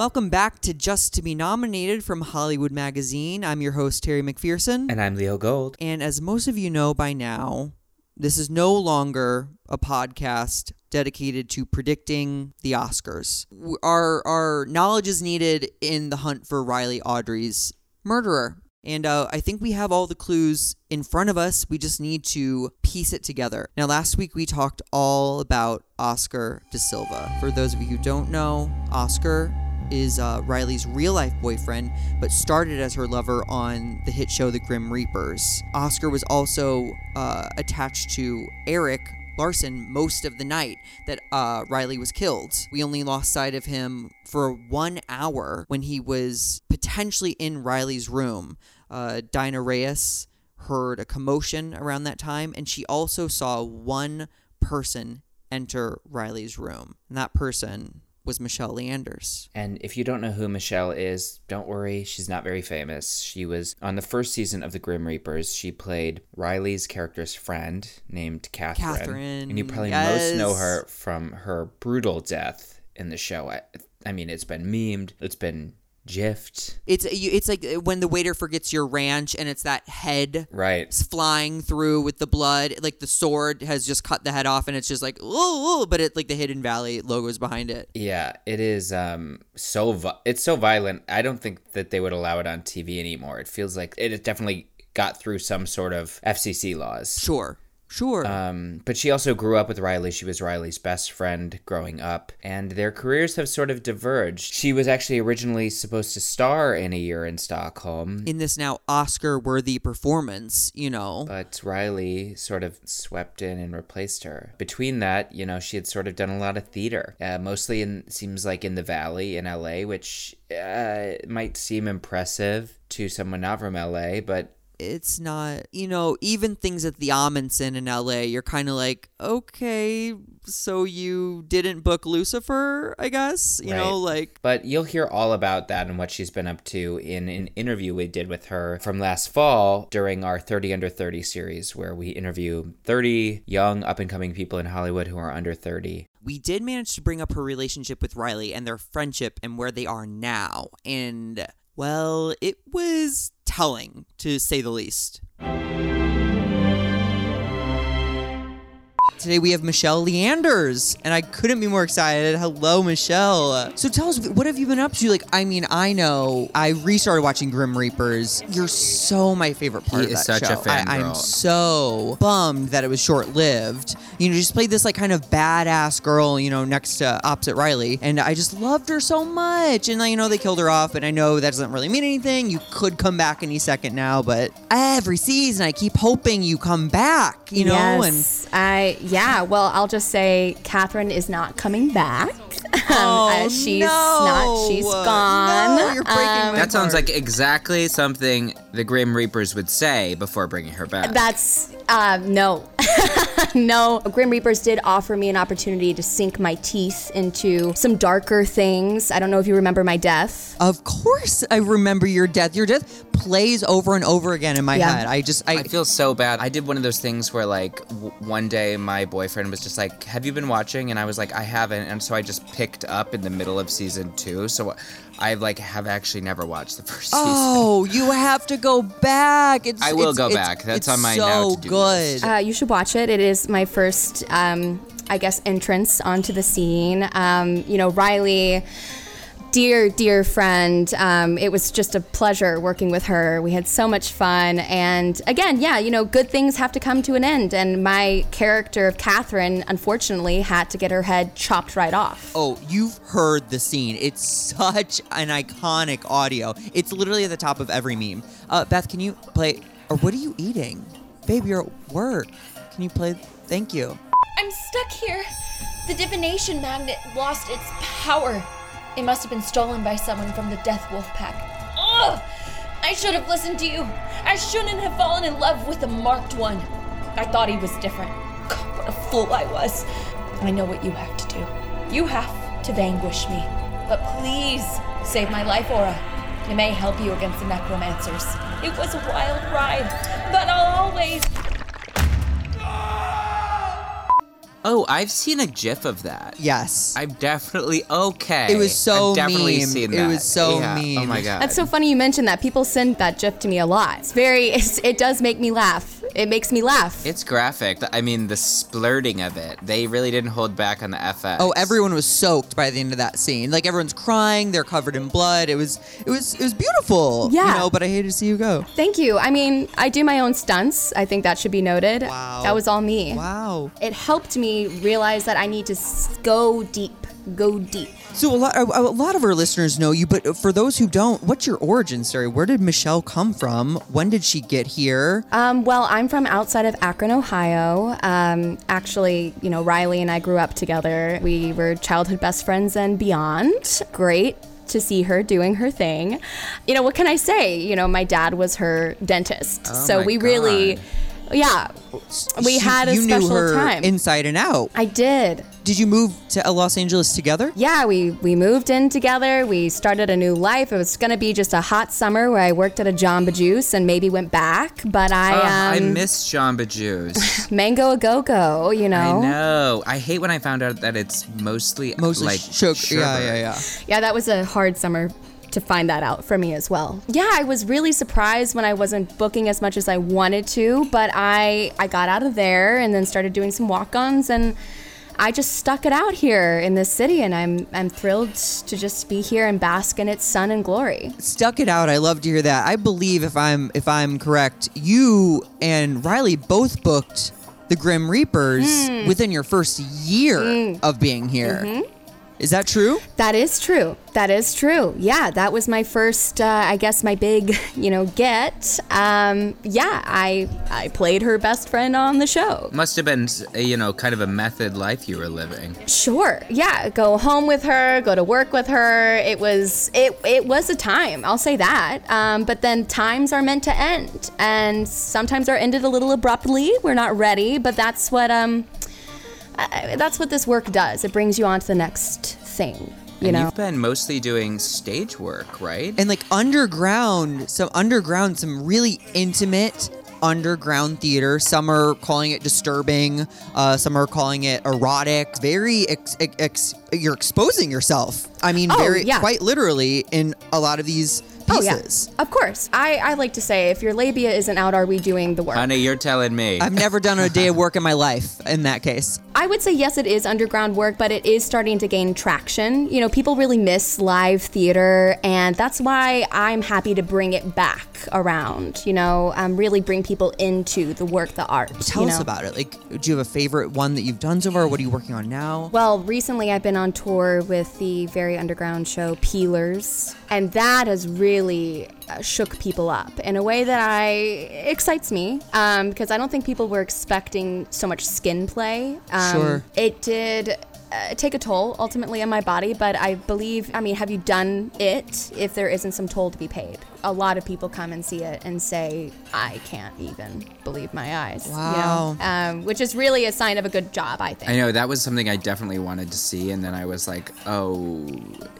Welcome back to Just to Be Nominated from Hollywood Magazine. I'm your host, Terri McPherson. And I'm Leo Gold. And as most of you know by now, this is no longer a podcast dedicated to predicting the Oscars. Our, our knowledge is needed in the hunt for Riley Audrey's murderer. And uh, I think we have all the clues in front of us. We just need to piece it together. Now, last week we talked all about Oscar da Silva. For those of you who don't know, Oscar is uh, Riley's real life boyfriend, but started as her lover on the hit show The Grim Reapers. Oscar was also uh, attached to Eric Larson most of the night that uh, Riley was killed. We only lost sight of him for one hour when he was potentially in Riley's room. Uh, Dinah Reyes heard a commotion around that time, and she also saw one person enter Riley's room. And that person was Michelle Leanders. And if you don't know who Michelle is, don't worry, she's not very famous. She was on the first season of The Grim Reapers. She played Riley's character's friend named Catherine. Catherine. And you probably yes. most know her from her brutal death in the show. I, I mean, it's been memed, it's been Gift. It's it's like uh, when the waiter forgets your ranch and it's that head right flying through with the blood. Like the sword has just cut the head off and it's just like oh, but it like the Hidden Valley logo is behind it. Yeah, it is um so vi- it's so violent. I don't think that they would allow it on TV anymore. It feels like it definitely got through some sort of FCC laws. Sure. Sure. Um, but she also grew up with Riley. She was Riley's best friend growing up, and their careers have sort of diverged. She was actually originally supposed to star in A Year in Stockholm. In this now Oscar worthy performance, you know. But Riley sort of swept in and replaced her. Between that, you know, she had sort of done a lot of theater, uh, mostly in, seems like in the Valley in LA, which uh, might seem impressive to someone not from LA, but it's not, you know, even things at the Ahmanson in LA, you're kind of like, okay, so you didn't book Lucifer, I guess, you right. know, like. But you'll hear all about that and what she's been up to in an interview we did with her from last fall during our 30 Under 30 series, where we interview 30 young up and coming people in Hollywood who are under 30 we did manage to bring up her relationship with Riley and their friendship and where they are now. And, well, it was telling, to say the least. Today we have Michelle Leanders, and I couldn't be more excited. Hello, Michelle. So tell us, what have you been up to? Like, I mean, I know I restarted watching Grim Reapers. You're so my favorite part he of that is such show. a fan I, am so bummed that it was short lived. You know, just played this like kind of badass girl, you know, next to opposite Riley, and I just loved her so much. And you know, they killed her off, and I know that doesn't really mean anything. You could come back any second now, but every season I keep hoping you come back. You know, yes, and I yeah, well, I'll just say Catherine is not coming back. Oh, she's no. not. She's gone. No, you're breaking Um, my that sounds heart. like exactly something the Grim Reapers would say before bringing her back. That's uh, no, no. Grim Reapers did offer me an opportunity to sink my teeth into some darker things. I don't know if you remember my death. Of course, I remember your death. Your death plays over and over again in my Yeah. head. I just, I, I feel so bad. I did one of those things where, like, w- one day my boyfriend was just like, Have you been watching? And I was like, I haven't. And so I just picked up in the middle of season two. So I, like, have actually never watched the first season. oh, you have to go back. It's, I will it's- go it's- back. That's it's on my so now to-do good. list. Uh, you should watch it. It is my first, um, I guess, entrance onto the scene. Um, you know, Riley, dear, dear friend. Um, it was just a pleasure working with her. We had so much fun. And again, yeah, you know, good things have to come to an end. And my character of Catherine, unfortunately, had to get her head chopped right off. Oh, you've heard the scene. It's such an iconic audio. It's literally at the top of every meme. Uh, Beth, can you play? Or what are you eating? Babe, you're at work. Can you play? Thank you. I'm stuck here. The divination magnet lost its power. It must have been stolen by someone from the Death Wolf Pack. Ugh! I should have listened to you. I shouldn't have fallen in love with a marked one. I thought he was different. God, what a fool I was. I know what you have to do. You have to vanquish me. But please save my life, Aura. It may help you against the necromancers. It was a wild ride, but I'll always. Oh, I've seen a GIF of that. Yes. I've definitely okay. It was so I've definitely meme. seen It was so Yeah. Oh my god. That's so funny you mentioned that. People send that GIF to me a lot. It's very, it's, it does make me laugh. It makes me laugh. It's graphic. I mean, the splurting of it. They really didn't hold back on the FX. Oh, everyone was soaked by the end of that scene. Like everyone's crying, they're covered in blood. It was it was it was beautiful. Yeah. You know, but I hated to see you go. Thank you. I mean, I do my own stunts. I think that should be noted. Wow. That was all me. Wow. It helped me realize that I need to go deep, go deep. So a lot a, a lot of our listeners know you, but for those who don't, what's your origin story? Where did Michelle come from? When did she get here? Um, well, I'm from outside of Akron, Ohio. Um, actually, you know, Riley and I grew up together. We were childhood best friends and beyond. Great to see her doing her thing. You know, what can I say? You know, my dad was her dentist. Oh so we really, God. Yeah, we She- had a you special knew her time. inside and out. I did. Did you move to Los Angeles together? Yeah, we, we moved in together. We started a new life. It was going to be just a hot summer where I worked at a Jamba Juice and maybe went back. But I, Ugh, I um, miss Jamba Juice. Mango a Go Go, you know? I know. I hate when I found out that it's mostly Mostly like sugar. Yeah, yeah, yeah. Yeah, that was a hard summer to find that out for me as well. Yeah, I was really surprised when I wasn't booking as much as I wanted to, but I I got out of there and then started doing some walk-ons and I just stuck it out here in this city and I'm I'm thrilled to just be here and bask in its sun and glory. Stuck it out. I love to hear that. I believe if I'm if I'm correct, you and Riley both booked the Grim Reapers Hmm. within your first year of being here. Mm-hmm. Is that true? That is true. That is true. Yeah, that was my first, uh, I guess, my big, you know, get. Um, yeah, I I played her best friend on the show. Must have been, you know, kind of a method life you were living. Sure. Yeah, go home with her, go to work with her. It was it it was a time. I'll say that. Um, but then times are meant to end, and sometimes are ended a little abruptly. We're not ready, but that's what um I, that's what this work does. It brings you on to the next thing. You and know. you've been mostly doing stage work, right? And like underground, some underground, some really intimate underground theater. Some are calling it disturbing. Uh, some are calling it erotic. Very, ex- ex- ex- you're exposing yourself. I mean, Oh, very, yeah. quite literally in a lot of these Oh yeah, of course. I, I like to say, if your labia isn't out, are we doing the work? Honey, you're telling me. I've never done a day of work in my life in that case. I would say yes, it is underground work, but it is starting to gain traction. You know, people really miss live theater, and that's why I'm happy to bring it back around. You know, um, really bring people into the work, the art. Tell you us about it. Like, do you have a favorite one that you've done so far? What are you working on now? Well, recently I've been on tour with the very underground show Peelers, and that has really uh, shook people up in a way that I excites me um, because I don't think people were expecting so much skin play. Um, Sure. It did. Uh, take a toll ultimately on my body, but I believe, I mean, have you done it if there isn't some toll to be paid? A lot of people come and see it and say, I can't even believe my eyes. you know? Wow. Um, which is really a sign of a good job, I think. I know that was something I definitely wanted to see, and then I was like, "Oh,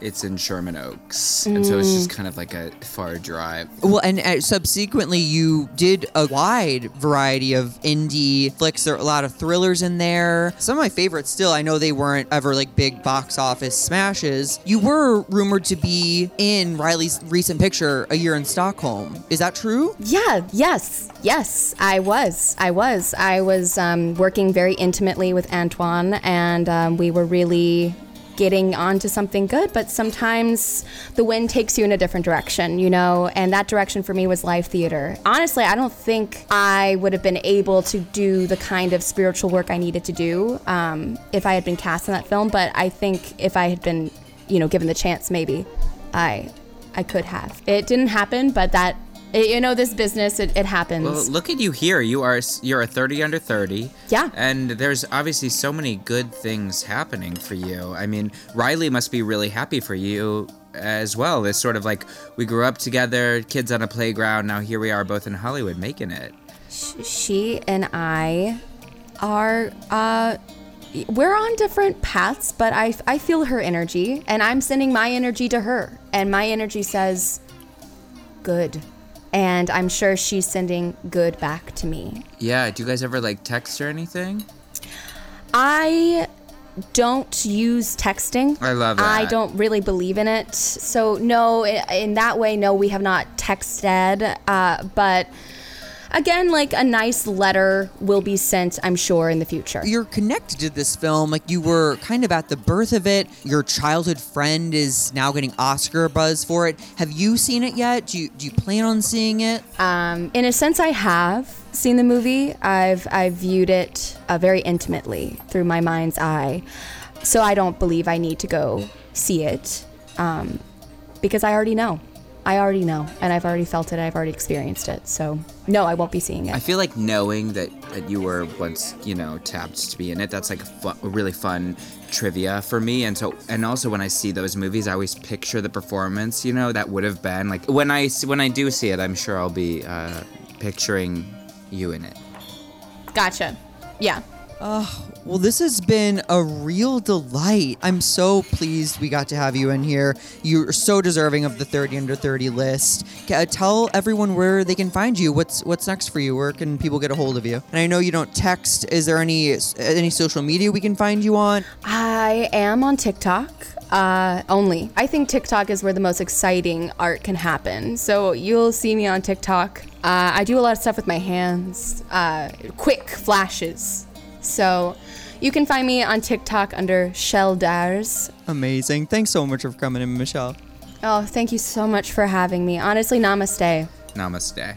it's in Sherman Oaks," and so it's just Mm. kind of like a far drive. Well, and uh, subsequently, you did a wide variety of indie flicks. There are a lot of thrillers in there. Some of my favorites still, I know they weren't ever like big box office smashes. You were rumored to be in Riley's recent picture, A Year in Stockholm. Is that true? Yeah, yes, yes, I was. I was. I was um, working very intimately with Antoine, and um, we were really getting onto something good, but sometimes the wind takes you in a different direction, you know, and that direction for me was live theater. Honestly, I don't think I would have been able to do the kind of spiritual work I needed to do um, if I had been cast in that film, but I think if I had been, you know, given the chance, maybe I I could have. It didn't happen, but that you know this business it, it happens. Well, look at you here. You are you're a 30 under 30. Yeah. And there's obviously so many good things happening for you. I mean, Riley must be really happy for you as well. It's sort of like we grew up together, kids on a playground. Now here we are both in Hollywood making it. she and I are uh we're on different paths, but I, I feel her energy and I'm sending my energy to her. And my energy says, good. And I'm sure she's sending good back to me. Yeah, do you guys ever like text or anything? I don't use texting. I love I don't really believe in it. So, no, in that way, no, we have not texted. Uh, but again, like a nice letter will be sent, I'm sure, in the future. You're connected to this film, like you were kind of at the birth of it. Your childhood friend is now getting Oscar buzz for it. Have you seen it yet? Do you do you plan on seeing it? Um, in a sense, I have seen the movie. I've I've viewed it uh, very intimately through my mind's eye. So I don't believe I need to go see it um, because I already know. I already know, and I've already felt it. I've already experienced it. So no, I won't be seeing it. I feel like knowing that, that you were once, you know, tapped to be in it, that's like a, a really fun trivia for me. And so, and also when I see those movies, I always picture the performance, you know, that would have been like when I when I do see it, I'm sure I'll be uh, picturing you in it. Gotcha. Yeah. Oh, well, this has been a real delight. I'm so pleased we got to have you in here. You're so deserving of the 30 under 30 list. Tell everyone where they can find you. What's what's next for you? Where can people get a hold of you? And I know you don't text. Is there any any social media we can find you on? I am on TikTok uh, only. I think TikTok is where the most exciting art can happen. So you'll see me on TikTok. Uh, I do a lot of stuff with my hands, uh, quick flashes. So you can find me on TikTok under Shell Dars. Amazing. Thanks so much for coming in, Michelle. Oh, thank you so much for having me. Honestly, namaste. Namaste.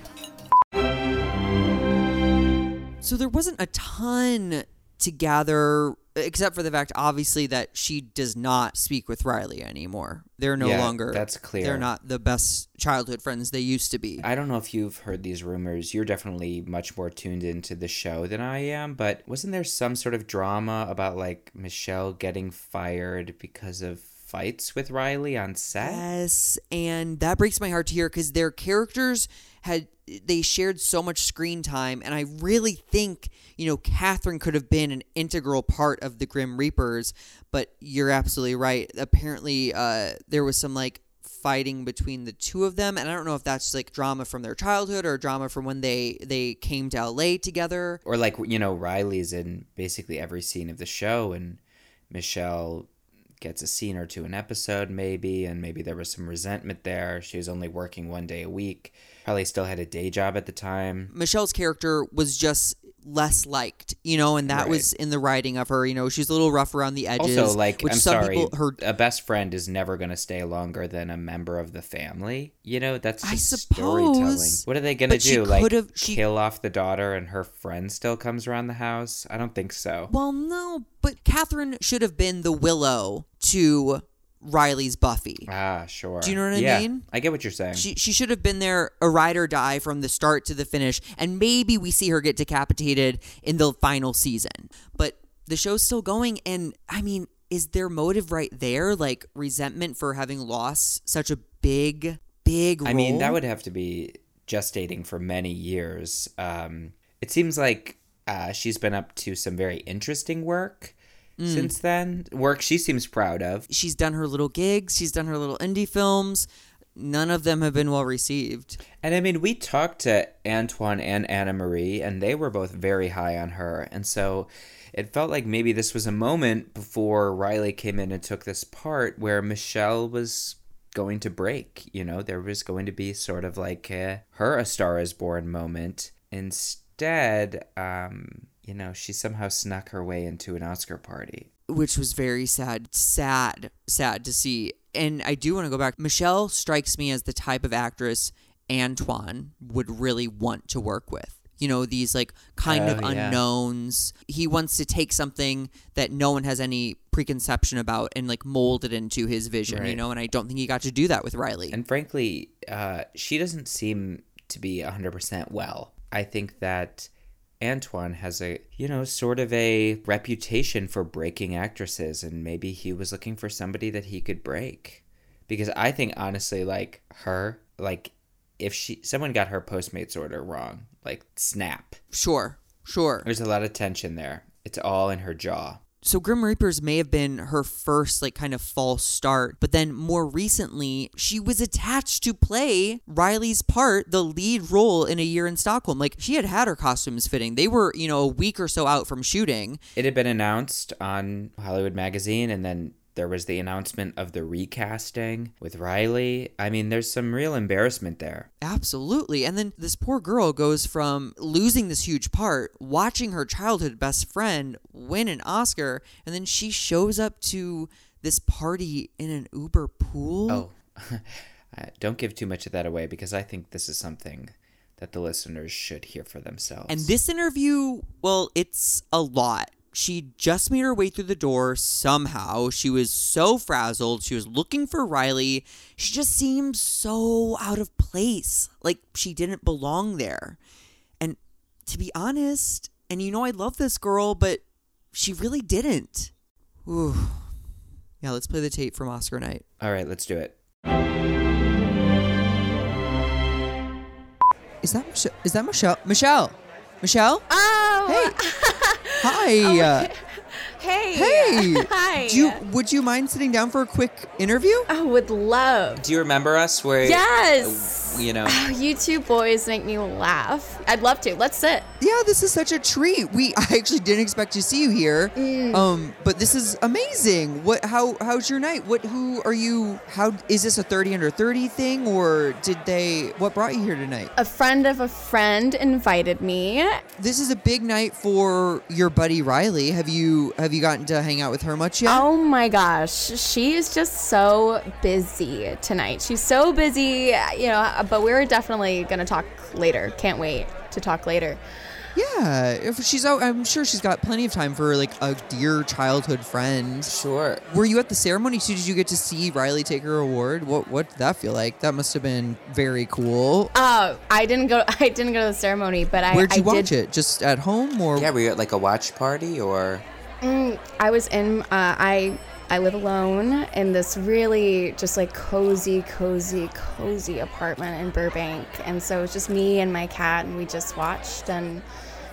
So there wasn't a ton to gather, except for the fact, obviously, that she does not speak with Riley anymore. They're no Yeah, longer. that's clear. They're not the best childhood friends they used to be. I don't know if you've heard these rumors. You're definitely much more tuned into the show than I am, but wasn't there some sort of drama about like Michelle getting fired because of fights with Riley on set? Yes, and that breaks my heart to hear because their characters had they shared so much screen time, and I really think you know Catherine could have been an integral part of the Grim Reapers. But you're absolutely right. Apparently, uh, there was some like fighting between the two of them, and I don't know if that's like drama from their childhood or drama from when they they came to LA together. Or like you know Riley's in basically every scene of the show, and Michelle gets a scene or two an episode maybe, and maybe there was some resentment there. She was only working one day a week. Probably still had a day job at the time. Michelle's character was just less liked, you know, and that Right. was in the writing of her. You know, she's a little rough around the edges. Also, like, which I'm some sorry, people her a best friend is never going to stay longer than a member of the family. You know, that's I just storytelling. suppose, What are they going to do? Like, she- kill off the daughter and her friend still comes around the house? I don't think so. Well, no, but Catherine should have been the Willow to Riley's Buffy. Ah, sure. Do you know what I Yeah, mean? I get what you're saying. She, she should have been there, a ride or die from the start to the finish, and maybe we see her get decapitated in the final season. But the show's still going, and I mean, is their motive right there? Like resentment for having lost such a big, big role? I mean, that would have to be gestating for many years. Um, it seems like uh, she's been up to some very interesting work Mm. since then. Work she seems proud of. she's done her little gigs, she's done her little indie films. None of them have been well received. And I mean, we talked to Antoine and Anna Marie, and they were both very high on her. And so it felt like maybe this was a moment before Riley came in and took this part where Michelle was going to break. You know, there was going to be sort of like a, her A Star is Born moment. Instead, um, you know, she somehow snuck her way into an Oscar party. which was very sad, sad, sad to see. And I do want to go back. Michelle strikes me as the type of actress Antoine would really want to work with. You know, these like kind of Oh, yeah. unknowns. He wants to take something that no one has any preconception about and like mold it into his vision, you know, and I don't think he got to do that with Riley. And frankly, uh, she doesn't seem to be 100% well. I think that Antoine has a, you know, sort of a reputation for breaking actresses, and maybe he was looking for somebody that he could break. Because I think, honestly, like her, like if she, someone got her Postmates order wrong, like snap. sure, sure. There's a lot of tension there. It's all in her jaw. So Grim Reapers may have been her first like kind of false start, but then more recently she was attached to play Riley's part, the lead role in A Year in Stockholm. Like she had had her costumes fitting. They were, you know, a week or so out from shooting. It had been announced on Hollywood Magazine, and then there was the announcement of the recasting with Riley. I mean, there's some real embarrassment there. Absolutely. And then this poor girl goes from losing this huge part, watching her childhood best friend win an Oscar, and then she shows up to this party in an Uber pool. Oh, don't give too much of that away because I think this is something that the listeners should hear for themselves. And this interview, well, it's a lot. She just made her way through the door somehow. She was so frazzled. She was looking for Riley. She just seemed so out of place, like she didn't belong there. And to be honest, and you know I love this girl, but she really didn't. Ooh. Yeah, let's play the tape from Oscar night. All right, let's do it. Is that Michelle? Is that Michelle? Michelle? Michelle? Oh, Hey. Hi. uh, hey, hey. hi. Do you, would you mind sitting down for a quick interview? I would love. Do you remember us? Where Yes. you know. Oh, you two boys make me laugh. I'd love to. Let's sit. Yeah, this is such a treat. We I actually didn't expect to see you here. Um, but this is amazing. What how how's your night? What who are you how is this a 30 under 30 thing or did they what brought you here tonight? A friend of a friend invited me. This is a big night for your buddy Riley. Have you have you gotten to hang out with her much yet? Oh my gosh, she is just so busy tonight. She's so busy, you know, but we're definitely going to talk later. Can't wait to talk later. Yeah, if she's out, I'm sure she's got plenty of time for like a dear childhood friend. Sure. Were you at the ceremony too? Did you get to see Riley take her award? What what did that feel like? That must have been very cool. Oh, I didn't go I didn't go to the ceremony, but I Where'd you I watch did, it? Just at home or? Yeah, were you at like a watch party or? Mm, I was in. Uh, I I live alone in this really just like cozy, cozy, cozy apartment in Burbank, and so it was just me and my cat, and we just watched, and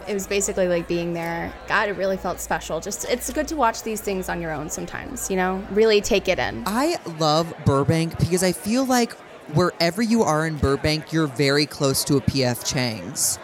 it was basically like being there. God, it really felt special. Just it's good to watch these things on your own sometimes, you know. Really take it in. I love Burbank because I feel like wherever you are in Burbank, you're very close to a PF Chang's.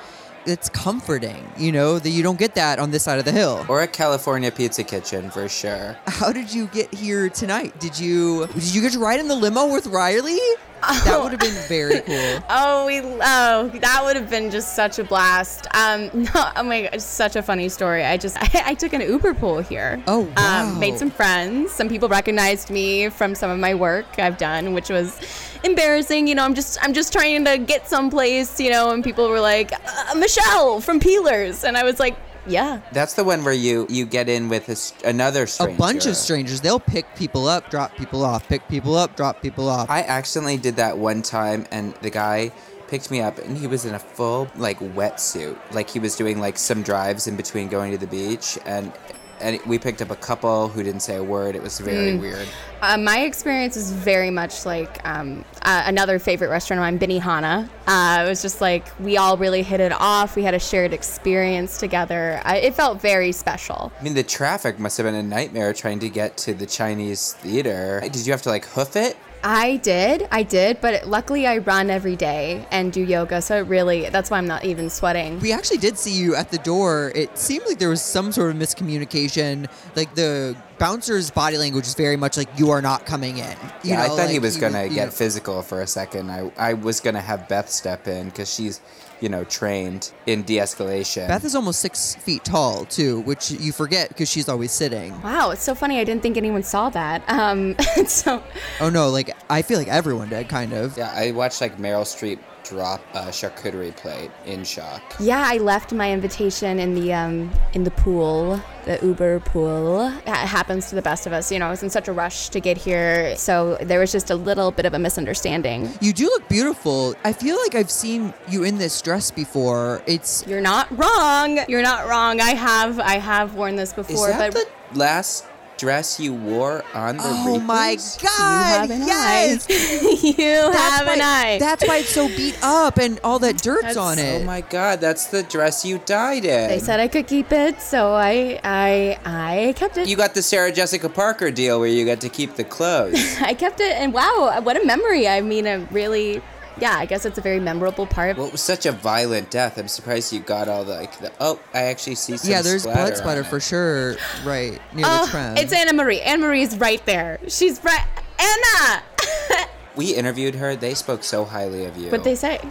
It's comforting, you know, that you don't get that on this side of the hill. Or a California Pizza Kitchen for sure. How did you get here tonight? Did you did you get to ride in the limo with Riley? That would have been very cool. Oh, we oh that would have been just such a blast. Um, no, oh my god, it's such a funny story. I just I, I took an Uber pool here. Oh, wow. Um, made some friends. Some people recognized me from some of my work I've done, which was embarrassing. You know, I'm just I'm just trying to get someplace. You know, and people were like uh, Michelle from Peelers, and I was like, yeah. That's the one where you you get in with a, s- another A bunch of strangers. They'll pick people up, drop people off, pick people up, drop people off. I accidentally did that one time, and the guy picked me up, and he was in a full like wetsuit, like he was doing like some drives in between going to the beach, and and we picked up a couple who didn't say a word. It was very Mm. weird. Uh, my experience is very much like um, uh, another favorite restaurant of mine, Benihana. Uh, it was just like we all really hit it off. We had a shared experience together. It felt very special. I mean, the traffic must have been a nightmare trying to get to the Chinese theater. Did you have to like hoof it? I did, I did, but luckily I run every day and do yoga, so it really that's why I'm not even sweating. We actually did see you at the door. It seemed like there was some sort of miscommunication. Like the bouncer's body language is very much like you are not coming in. You Yeah, I know, thought he was gonna you get know- physical for a second. I I was gonna have Beth step in because she's, you know, trained in de-escalation. Beth is almost six feet tall too, which you forget because she's always sitting. Wow, it's so funny. I didn't think anyone saw that. Um, so Oh no, like I feel like everyone did, kind of. Yeah, I watched like Meryl Streep drop a charcuterie plate in shock. Yeah, I left my invitation in the um, in the pool, the Uber pool. It happens to the best of us. You know, I was in such a rush to get here, so there was just a little bit of a misunderstanding. You do look beautiful. I feel like I've seen you in this dress before. It's You're not wrong. You're not wrong. I have I have worn this Is before, that but the last dress you wore on the Oh my Reapers? god! yes. you have why, an eye. That's why it's so beat up and all that dirt's That's- on it. Oh my god, that's the dress you died in. they said I could keep it, so I I I kept it. you got the Sarah Jessica Parker deal where you get to keep the clothes. I kept it, and wow, what a memory! I mean, a really, yeah, I guess it's a very memorable part. well, it was such a violent death. I'm surprised you got all the like. The, oh, I actually see some. yeah, there's splatter blood on splatter for sure. Right near Oh, the trim. it's Anna Marie. Anna Marie's right there. She's right. Anna. We interviewed her. They spoke so highly of you. what they say?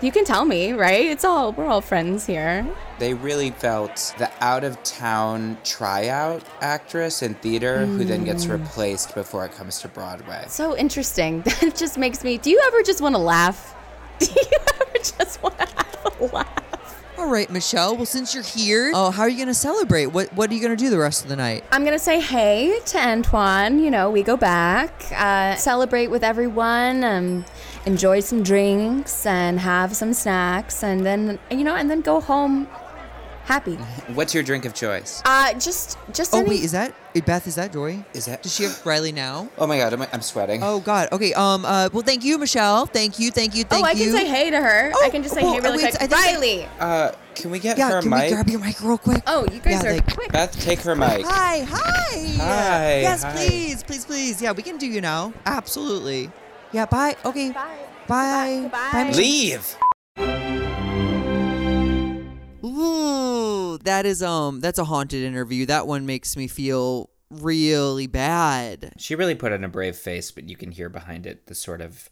You can tell me, right? It's all we're all friends here. They really felt the out of town tryout actress in theater who then gets Mm. replaced before it comes to Broadway. So interesting. That just makes me. Do you ever just want to laugh? Do you ever just want to have a laugh? All right, Michelle. Well, since you're here, oh, how are you going to celebrate? What What are you going to do the rest of the night? I'm gonna say hey to Antoine. You know, we go back, uh, celebrate with everyone, um, enjoy some drinks, and have some snacks, and then you know, and then go home happy. What's your drink of choice? Uh, just, just. Oh any- wait, is that eh, Beth? Is that Joy? Is that- Does she have Riley now? Oh my god, I'm, I'm sweating. Oh God. Okay. Um. Uh. Well, thank you, Michelle. Thank you. Thank you. Thank you. Oh, Thank I you. can say hey to her. Oh, I Oh, can just say well, hey really wait, quick. I think Riley. Uh, can we get Yeah. her Can mic? we grab your mic real quick? Oh, you guys Yeah, are like- quick. Beth, take her mic. Hi. Hi. Hi, Yes, hi. please, please, please. Yeah, we can do you now. Absolutely. Yeah. Bye. Okay. Bye. Bye. Goodbye. Bye. Leave. Ooh, that is um that's a haunted interview. That one makes me feel really bad. She really put on a brave face, but you can hear behind it the sort of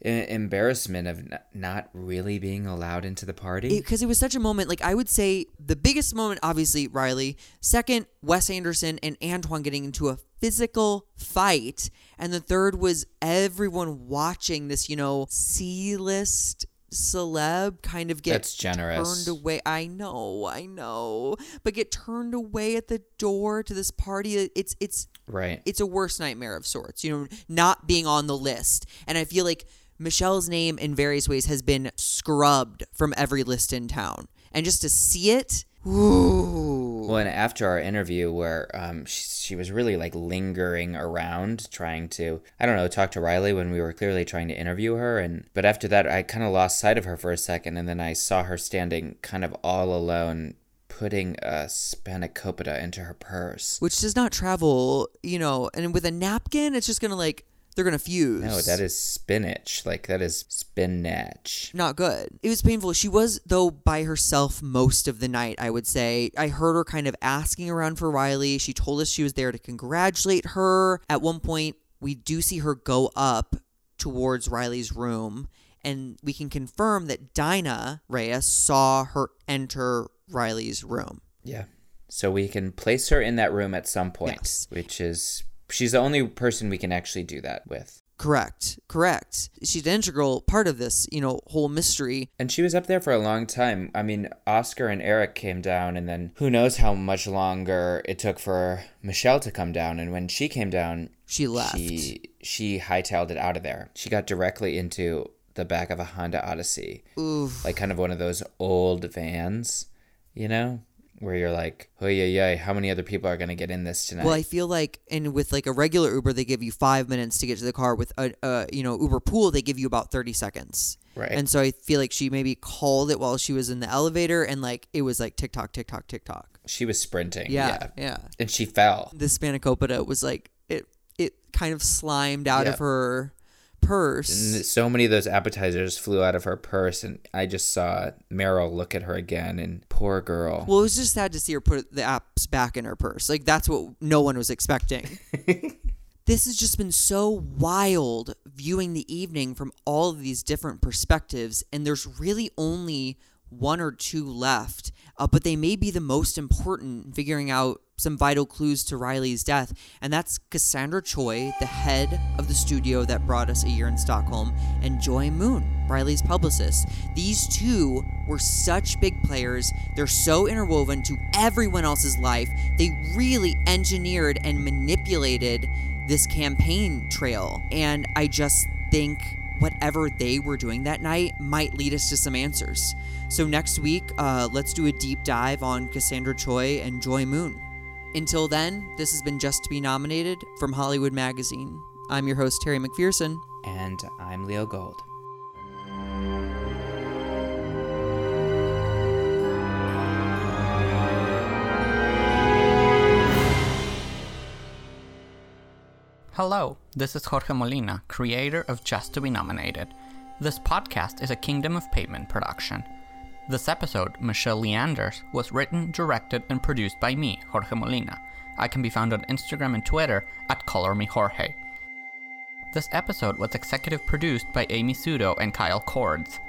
embarrassment of n- not really being allowed into the party. Because it, was such a moment. Like I would say, the biggest moment, obviously Riley. Second, Wes Anderson and Antoine getting into a physical fight, and the third was everyone watching this, you know, C-list celeb kind of get That's generous. turned away. I know, I know, but get turned away at the door to this party. It's it's right. it's a worst nightmare of sorts, you know, not being on the list. And I feel like Michelle's name in various ways has been scrubbed from every list in town. And just to see it, ooh. Well, and after our interview, where um, she, she was really like lingering around, trying to, I don't know, talk to Riley when we were clearly trying to interview her, and but after that, I kind of lost sight of her for a second, and then I saw her standing kind of all alone, putting a spanakopita into her purse. Which does not travel, you know, and with a napkin, it's just gonna like, they're gonna fuse. No, that is spinach. Like that is spinach. not good. It was painful. She was though by herself most of the night, I would say. I heard her kind of asking around for Riley. She told us she was there to congratulate her. At one point, we do see her go up towards Riley's room and we can confirm that Dinah Reyes saw her enter Riley's room. Yeah. So we can place her in that room at some point, Yes. which is she's the only person we can actually do that with. Correct. Correct. She's an integral part of this, you know, whole mystery. And she was up there for a long time. I mean, Oscar and Eric came down, and then who knows how much longer it took for Michelle to come down. And when she came down, She left. She she hightailed it out of there. She got directly into the back of a Honda Odyssey, Oof. like kind of one of those old vans, you know, where you're like, oh yeah, yeah, how many other people are gonna get in this tonight? Well, I feel like, and with like a regular Uber, they give you five minutes to get to the car. With a, uh, you know, Uber Pool, they give you about thirty seconds. Right. And so I feel like she maybe called it while she was in the elevator, and like it was like tick tock, tick tock, tick tock. she was sprinting. Yeah, yeah. And she fell. The spanakopita was like it. It kind of slimed out Yeah. of her purse. And so many of those appetizers flew out of her purse, and I just saw Meryl look at her again, and poor girl. well, it was just sad to see her put the apps back in her purse. Like that's what no one was expecting. this has just been so wild viewing the evening from all of these different perspectives, and there's really only one or two left, uh, but they may be the most important in figuring out some vital clues to Riley's death, and that's Cassandra Choi, the head of the studio that brought us a year in Stockholm, and Joy Moon, Riley's publicist. These two were such big players. They're so interwoven to everyone else's life. They really engineered and manipulated this campaign trail. And I just think whatever they were doing that night might lead us to some answers. So next week, uh, let's do a deep dive on Cassandra Choi and Joy Moon. Until then, this has been Just to Be Nominated from Hollywood Magazine. I'm your host, Terri McPherson. And I'm Leo Gold. Hello, this is Jorge Molina, creator of Just to Be Nominated. This podcast is a Kingdom of Pavement production. This episode, Michelle Leanders, was written, directed, and produced by me, Jorge Molina. I can be found on Instagram and Twitter at ColorMeJorge. This episode was executive produced by Amy Suto and Kyle Cords.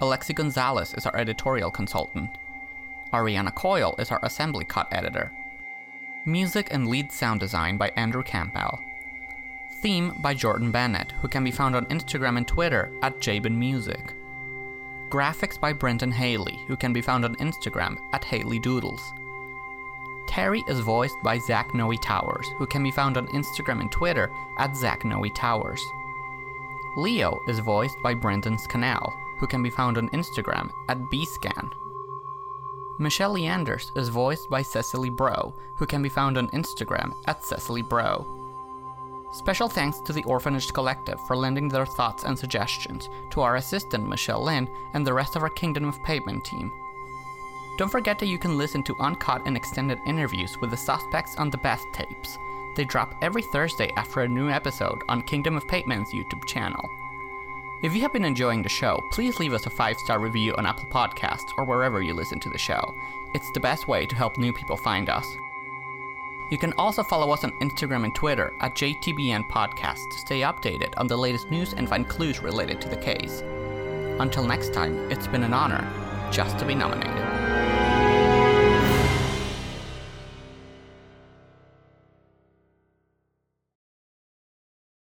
Alexi Gonzalez is our editorial consultant. Ariana Coyle is our assembly cut editor. Music and lead sound design by Andrew Campbell. Theme by Jordan Bennett, who can be found on Instagram and Twitter at JabinMusic. Graphics by Brenton Haley, who can be found on Instagram at Haley Doodles. Terri is voiced by Zach Noe Towers, who can be found on Instagram and Twitter at Zach Noe Towers. Leo is voiced by Brendan Scannell, who can be found on Instagram at bscan. Michelle Leanders is voiced by Cecily Bro, who can be found on Instagram at Cecily Bro. Special thanks to the Orphanage Collective for lending their thoughts and suggestions, to our assistant Michelle Lynn, and the rest of our Kingdom of Pavement team. Don't forget that you can listen to uncut and extended interviews with the suspects on the Beth tapes. They drop every Thursday after a new episode on Kingdom of Pavement's YouTube channel. If you have been enjoying the show, please leave us a five star review on Apple Podcasts or wherever you listen to the show. It's the best way to help new people find us. You can also follow us on Instagram and Twitter at JTBN Podcast to stay updated on the latest news and find clues related to the case. Until next time, it's been an honor just to be nominated.